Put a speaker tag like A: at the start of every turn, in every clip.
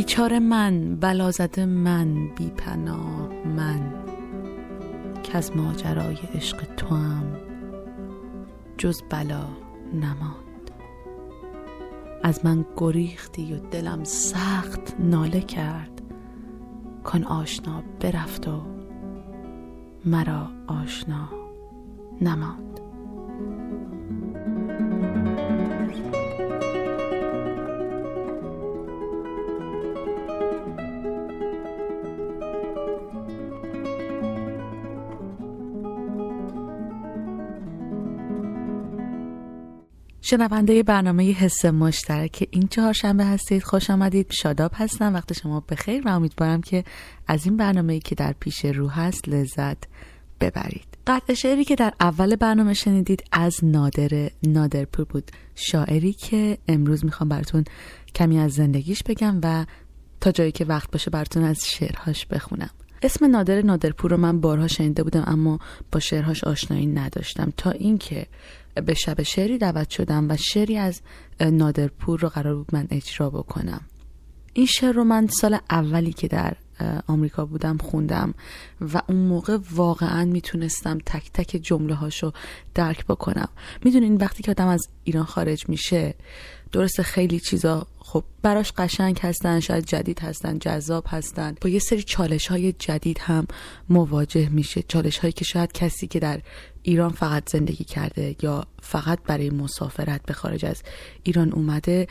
A: بیچاره من بلازده من بی پناه من که از ماجرای عشق تو هم جز بلا نماند. از من گریختی و دلم سخت ناله کرد. کن آشنا برفت و مرا آشنا نماند. شنونده برنامه حس مشترک. این چهارشنبه هستید. خوش آمدید. شاداب هستم. وقت شما بخیر و امیدوارم که از این برنامه که در پیش رو هست لذت ببرید. قطع شعری که در اول برنامه شنیدید از نادر نادرپور بود. شاعری که امروز می‌خوام براتون کمی از زندگیش بگم و تا جایی که وقت باشه براتون از شعرهاش بخونم. اسم نادر نادرپور رو من بارها شنیده بودم اما با شعرهاش آشنایی نداشتم. تا اینکه به شب شعری دعوت شدم و شعری از نادرپور رو قرار بود من اجرا بکنم. این شعر رو من سال اولی که در آمریکا بودم خوندم و اون موقع واقعا می‌تونستم تک تک جمله هاشو درک بکنم. می‌دونین وقتی که آدم از ایران خارج میشه درسته خیلی چیزا خب براش قشنگ هستن شاید جدید هستن جذاب هستن. با یه سری چالش های جدید هم مواجه میشه. چالش هایی که شاید کسی که در ایران فقط زندگی کرده یا فقط برای مسافرت به خارج از ایران اومده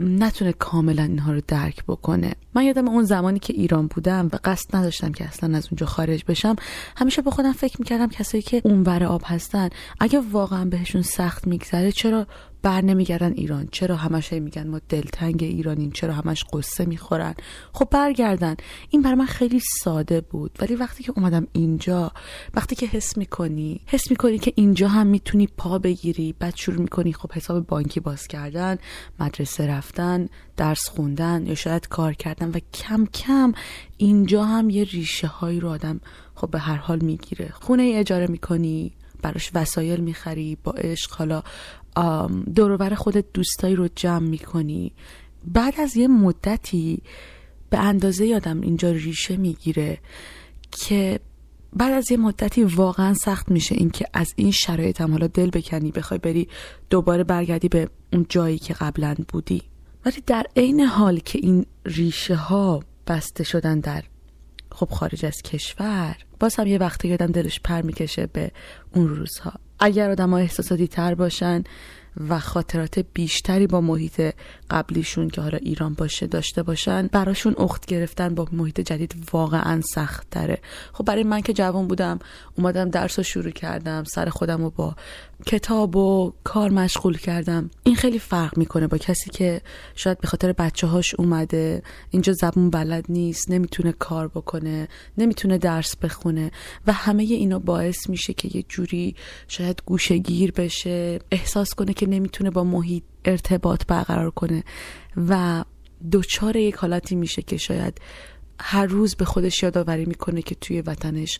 A: نتونه کاملا اینها رو درک بکنه. من یادم اون زمانی که ایران بودم و قصد نداشتم که اصلا از اونجا خارج بشم همیشه به خودم فکر می‌کردم کسایی که اونور آب هستن اگه واقعا بهشون سخت میگذره چرا بر نمیگردن ایران. چرا همش میگن ما دلتنگ ایرانیم؟ چرا همش قصه می‌خورن؟ خب برگردن. این بر من خیلی ساده بود. ولی وقتی که اومدم اینجا وقتی که حس می‌کنی حس می‌کنی که اینجا هم می‌تونی پا بگیری. بعد شروع می‌کنی خب حساب بانکی باز کردن مدرسه رفتن درس خوندن یا شاید کار کردن و کم کم اینجا هم یه ریشه هایی رو آدم خب به هر حال می‌گیره. خونه اجاره می‌کنی براش وسایل می‌خری با عشق حالا دوروبر خودت دوستایی رو جمع می‌کنی. بعد از یه مدتی به اندازه یادم اینجا ریشه می‌گیره که بعد از یه مدتی واقعا سخت میشه اینکه از این شرایط هم حالا دل بکنی بخوای بری دوباره برگردی به اون جایی که قبلا بودی. ولی در عین حال که این ریشه ها بسته شدن در خب خارج از کشور باز هم یه وقتی یادم دلش پر می‌کشه به اون روزها. اگر آدم ها احساساتی تر باشن و خاطرات بیشتری با محیط قبلیشون که حالا ایران باشه داشته باشن براشون اخت گرفتن با محیط جدید واقعا سخت تره خب برای من که جوان بودم اومدم درس رو شروع کردم سر خودم رو با کتاب و کار مشغول کردم. این خیلی فرق می‌کنه با کسی که شاید به خاطر بچه هاش اومده اینجا زبون بلد نیست نمی‌تونه کار بکنه نمی‌تونه درس بخونه و همه اینا باعث میشه که یه جوری شاید گوشگیر بشه احساس کنه که نمی‌تونه با محیط ارتباط برقرار کنه و دچار یک حالتی میشه که شاید هر روز به خودش یادآوری می‌کنه که توی وطنش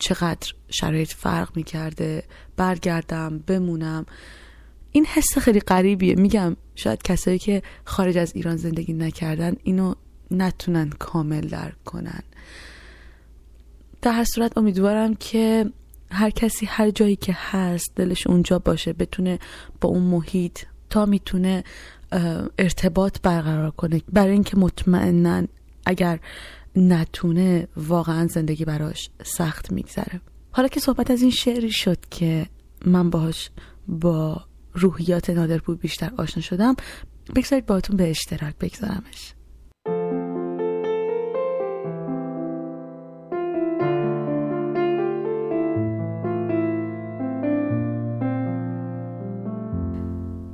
A: چقدر شرایط فرق می‌کرده برگردم بمونم. این حس خیلی غریبیه. میگم شاید کسایی که خارج از ایران زندگی نکردن اینو نتونن کامل درک کنن. در هر صورت امیدوارم که هر کسی هر جایی که هست دلش اونجا باشه بتونه با اون محیط تا می‌تونه ارتباط برقرار کنه. برای اینکه مطمئنا اگر نتونه واقعا زندگی براش سخت میگذره. حالا که صحبت از این شعری شد که من باهاش با روحیات نادرپور بیشتر آشنا شدم بگذارید باهاتون به اشتراک بگذارمش.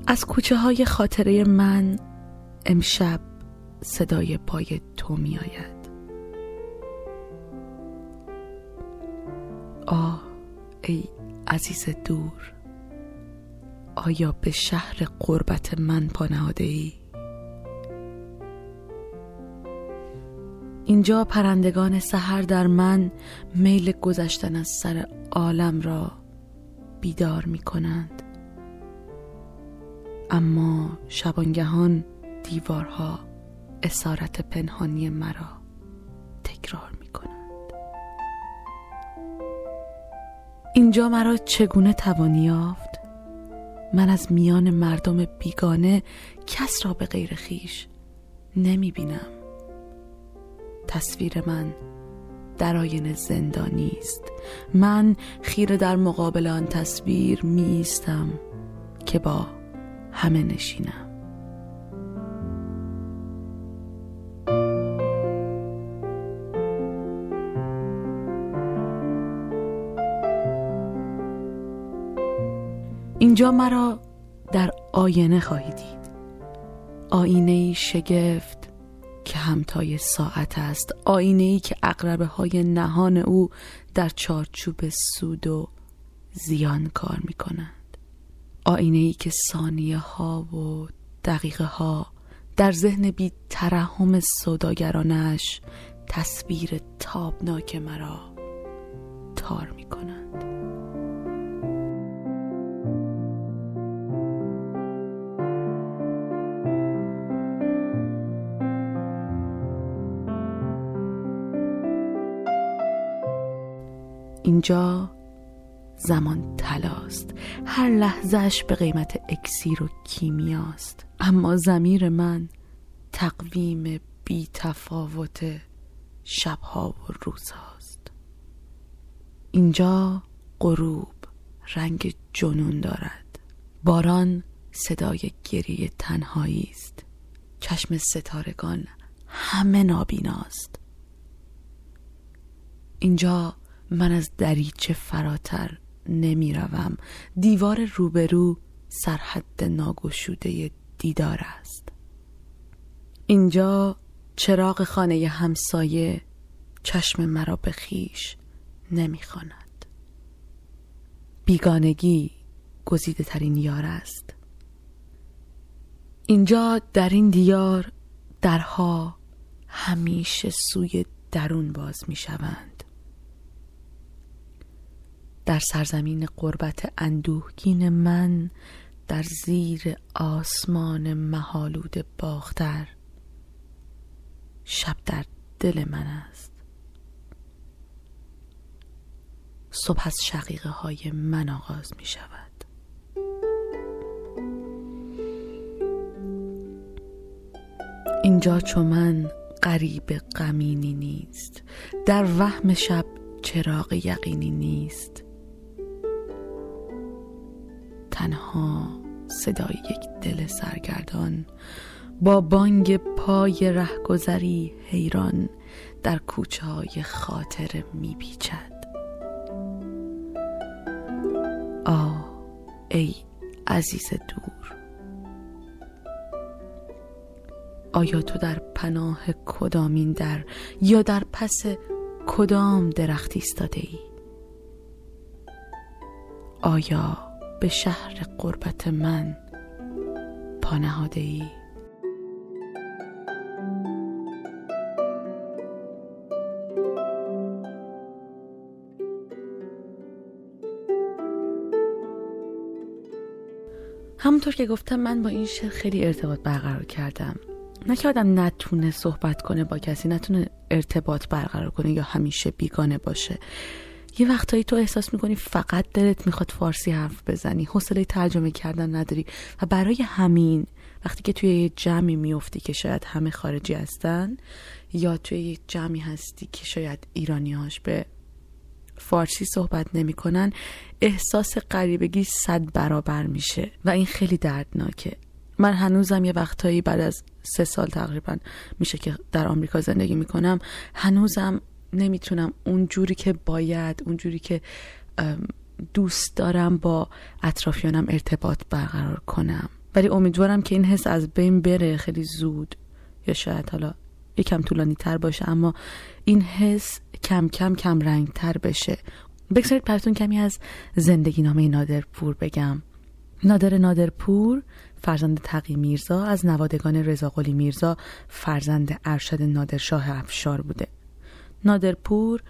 A: از کوچه های خاطره من امشب صدای پای تو می آید آه ای عزیز دور آیا به شهر قربت من پا ای؟ اینجا پرندگان سحر در من میل گذشتن از سر عالم را بیدار می کنند اما شبانگهان دیوارها اسارت پنهانی مرا تکرار می اینجا مرا چگونه توانی یافت؟ من از میان مردم بیگانه کس را به غیر خیش نمی بینم تصویر من در آینه زندانی است. من خیره در مقابل آن تصویر میستم که با همه نشینم. اینجا مرا در آینه خواهی دید آینه شگفت که همتای ساعت است. آینه ای که اقربه های نهان او در چارچوب سود و زیان کار می کنند آینه ای که ثانیه ها و دقیقه ها در ذهن بی ترحم سوداگرانش تصویر تابناک مرا تار می کنند اینجا زمان تلاست هر لحظهش به قیمت اکسیر و کیمیاست. اما زمیر من تقویم بی تفاوت شبها و روزهاست. اینجا غروب رنگ جنون دارد. باران صدای گریه تنهایی است چشم ستارگان همه نابیناست. اینجا من از دریچه فراتر نمی روم دیوار روبرو سرحد ناگشوده دیدار است. اینجا چراغ خانه همسایه چشم مرا به خیش نمی‌خواند. بیگانگی گزیده ترین یار است. اینجا در این دیار درها همیشه سوی درون باز می شوند در سرزمین قربت اندوهگین من در زیر آسمان محالود باختر. شب در دل من است. صبح از شقیقه های من آغاز می شود اینجا چو من قریب غمینی نیست. در وهم شب چراغ یقینی نیست. تنها صدای یک دل سرگردان با بانگ پای رهگذری حیران در کوچه های خاطر میپیچد. آه ای عزیز دور. آیا تو در پناه کدامین در یا در پس کدام درخت ایستاده ای آیا به شهر قربت من پانهاده ای. همونطور که گفتم من با این شعر خیلی ارتباط برقرار کردم. نه که آدم نتونه صحبت کنه با کسی نتونه ارتباط برقرار کنه یا همیشه بیگانه باشه. یه وقتایی تو احساس می‌کنی فقط دلت می‌خواد فارسی حرف بزنی حوصله ترجمه کردن نداری و برای همین وقتی که توی یه جمعی میفتی که شاید همه خارجی هستن یا توی یه جمعی هستی که شاید ایرانیاش به فارسی صحبت نمی‌کنن احساس غریبگی صد برابر میشه و این خیلی دردناکه. من هنوزم یه وقتایی بعد از سه سال تقریبا میشه که در آمریکا زندگی می‌کنم هنوزم نمی‌تونم اون جوری که باید اون جوری که دوست دارم با اطرافیانم ارتباط برقرار کنم. ولی امیدوارم که این حس از بین بره خیلی زود. یا شاید حالا یکم طولانی تر باشه اما این حس کم کم کم رنگ تر بشه. بگذارید براتون کمی از زندگی نامه نادرپور بگم. نادر نادرپور فرزند تقی میرزا از نوادگان رضاقلی میرزا فرزند ارشد نادرشاه افشار بوده. نادرپور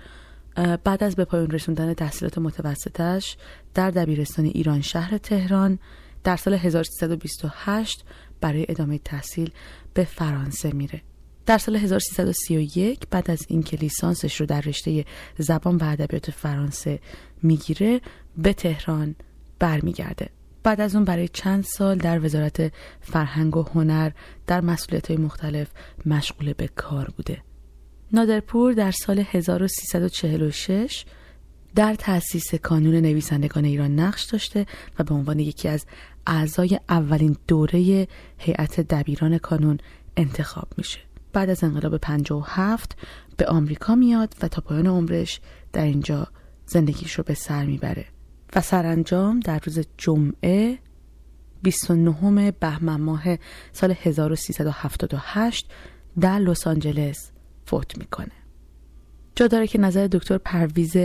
A: بعد از به پایان رسوندن تحصیلات متوسطش در دبیرستان ایران شهر تهران در سال 1328 برای ادامه تحصیل به فرانسه میره. در سال 1331 بعد از اینکه لیسانسش رو در رشته زبان و ادبیات فرانسه می‌گیره به تهران برمیگرده. بعد از اون برای چند سال در وزارت فرهنگ و هنر در مسئولیت های مختلف مشغول به کار بوده. نادرپور در سال 1346 در تأسیس کانون نویسندگان ایران نقش داشته و به عنوان یکی از اعضای اولین دوره هیئت دبیران کانون انتخاب میشه. بعد از انقلاب 57 به آمریکا میاد و تا پایان عمرش در اینجا زندگیش رو به سر می‌بره و سرانجام در روز جمعه 29 بهمن ماه سال 1378 در لس آنجلس فوت می‌کنه. جا داره که نظر دکتر پرویز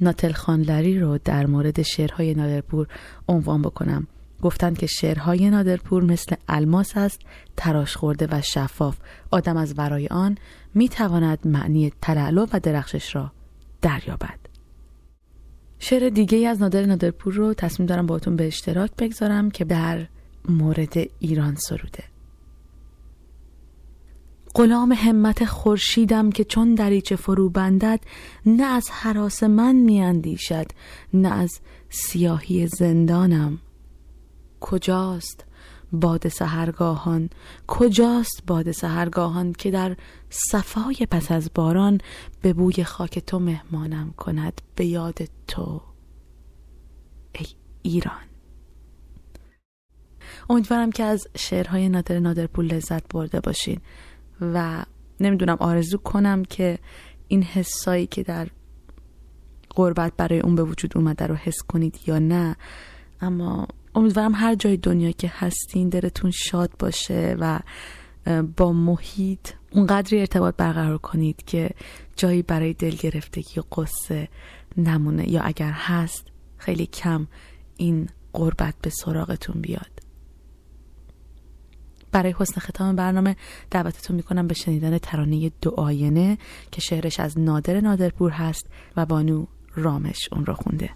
A: ناتل خانلری رو در مورد شعرهای نادرپور عنوان بکنم. گفتند که شعرهای نادرپور مثل الماس است تراش خورده و شفاف. آدم از ورای آن می‌تواند معنی تلالو و درخشش را دریابد. شعر دیگه ای از نادر نادرپور رو تصمیم دارم باهاتون به اشتراک بگذارم که در مورد ایران سروده. غلام همت خورشیدم که چون دریچه فرو بندد نه از حراس من میاندیشد نه از سیاهی زندانم. کجاست باد سهرگاهان کجاست باد سهرگاهان که در صفای پس از باران به بوی خاک تو مهمانم کند؟ به یاد تو ای ایران. امیدوارم که از شعرهای نادر نادرپور لذت برده باشین. و نمی‌دونم آرزو کنم که این حسایی که در قربت برای اون به وجود اومده رو حس کنید یا نه. اما امیدوارم هر جای دنیا که هستین دلتون شاد باشه و با محیط اونقدری ارتباط برقرار کنید که جایی برای دل گرفتگی و قصه نمونه. یا اگر هست خیلی کم این قربت به سراغتون بیاد. برای حسن ختام برنامه دعوتتون می‌کنم به شنیدن ترانه دو آینه که شعرش از نادر نادرپور هست و بانو رامش اون رو خونده.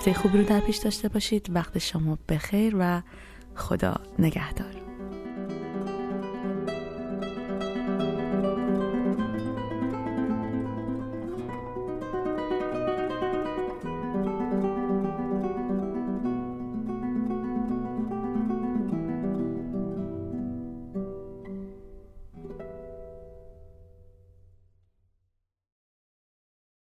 A: هفته خوبی رو در پیش داشته باشید. وقت شما بخیر و خدا نگهدار.